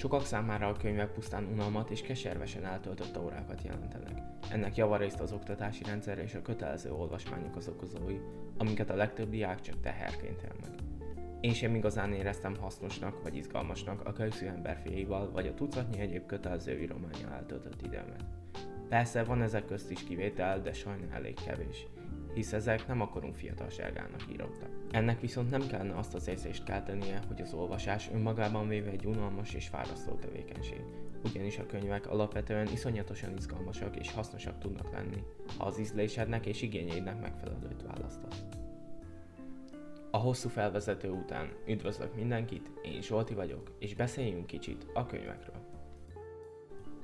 Sokak számára a könyvek pusztán unalmat és keservesen eltöltött órákat jelentenek. Ennek javarészt az oktatási rendszer és a kötelező olvasmányok az okozói, amiket a legtöbb diák csak teherként él meg. Én sem igazán éreztem hasznosnak vagy izgalmasnak a kölyszű emberfiaival vagy a tucatnyi egyéb kötelező írománya eltöltött időmet. Persze van ezek közt is kivétel, de sajnál elég kevés hisz ezek nem a korunk fiatalságának írottak. Ennek viszont nem kellene azt az érzést keltenie, hogy az olvasás önmagában véve egy unalmas és fárasztó tevékenység, ugyanis a könyvek alapvetően iszonyatosan izgalmasak és hasznosak tudnak lenni, ha az ízlésednek és igényeidnek megfelelőt választasz. A hosszú felvezető után üdvözlök mindenkit, én Zsolti vagyok, és beszéljünk kicsit a könyvekről.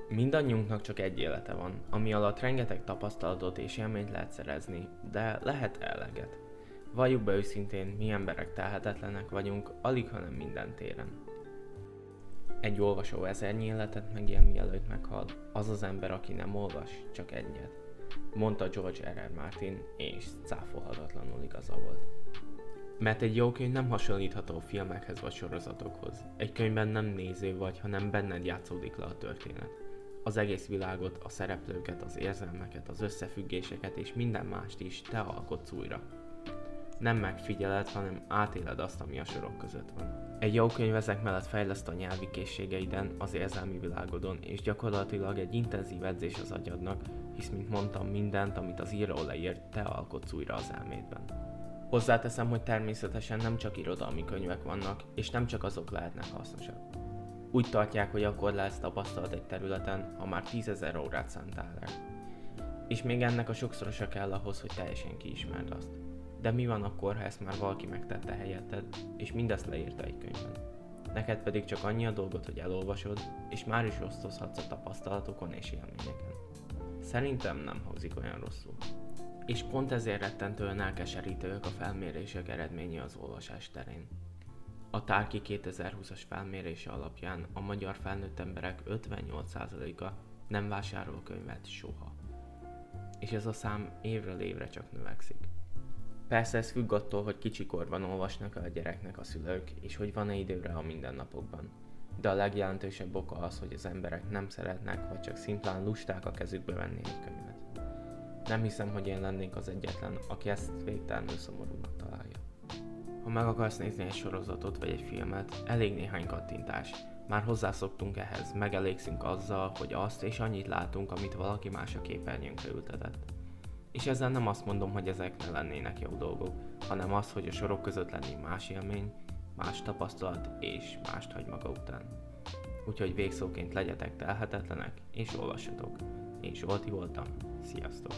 Mindannyiunknak csak egy élete van, ami alatt rengeteg tapasztalatot és élményt lehet szerezni, de lehet eleget. Valljuk be őszintén, mi emberek tehetetlenek vagyunk, alig hanem minden téren. Egy olvasó ezernyi életet megél, mielőtt meghal, az az ember, aki nem olvas, csak egyet. Mondta George R. R. Martin, és cáfolhatatlanul igaza volt. Mert egy jó könyv nem hasonlítható filmekhez vagy sorozatokhoz. Egy könyvben nem néző vagy, hanem benned játszódik le a történet az egész világot, a szereplőket, az érzelmeket, az összefüggéseket és minden mást is te alkotsz újra. Nem megfigyeled, hanem átéled azt, ami a sorok között van. Egy jó könyv ezek mellett fejleszt a nyelvi készségeiden, az érzelmi világodon, és gyakorlatilag egy intenzív edzés az agyadnak, hisz, mint mondtam, mindent, amit az író leírt, te alkotsz újra az elmédben. Hozzáteszem, hogy természetesen nem csak irodalmi könyvek vannak, és nem csak azok lehetnek hasznosak. Úgy tartják, hogy akkor lesz tapasztalat egy területen, ha már tízezer órát szántál rá. És még ennek a sokszorosa kell ahhoz, hogy teljesen kiismerd azt. De mi van akkor, ha ezt már valaki megtette helyetted, és mindezt leírta egy könyvben? Neked pedig csak annyi a dolgot, hogy elolvasod, és már is osztozhatsz a tapasztalatokon és élményeken. Szerintem nem hangzik olyan rosszul. És pont ezért rettentően elkeserítőek a felmérések eredménye az olvasás terén. A Tárki 2020-as felmérése alapján a magyar felnőtt emberek 58%-a nem vásárol könyvet soha. És ez a szám évről évre csak növekszik. Persze ez függ attól, hogy kicsikorban olvasnak a gyereknek a szülők, és hogy van-e időre a mindennapokban. De a legjelentősebb oka az, hogy az emberek nem szeretnek, vagy csak szimplán lusták a kezükbe venni egy könyvet. Nem hiszem, hogy én lennék az egyetlen, aki ezt végtelenül szomorúnak találja. Ha meg akarsz nézni egy sorozatot vagy egy filmet, elég néhány kattintás. Már hozzászoktunk ehhez, megelégszünk azzal, hogy azt és annyit látunk, amit valaki más a képernyőnkre ültetett. És ezzel nem azt mondom, hogy ezek ne lennének jó dolgok, hanem az, hogy a sorok között lenni más élmény, más tapasztalat és mást hagy maga után. Úgyhogy végszóként legyetek telhetetlenek és olvassatok. Én Zsolti voltam, sziasztok!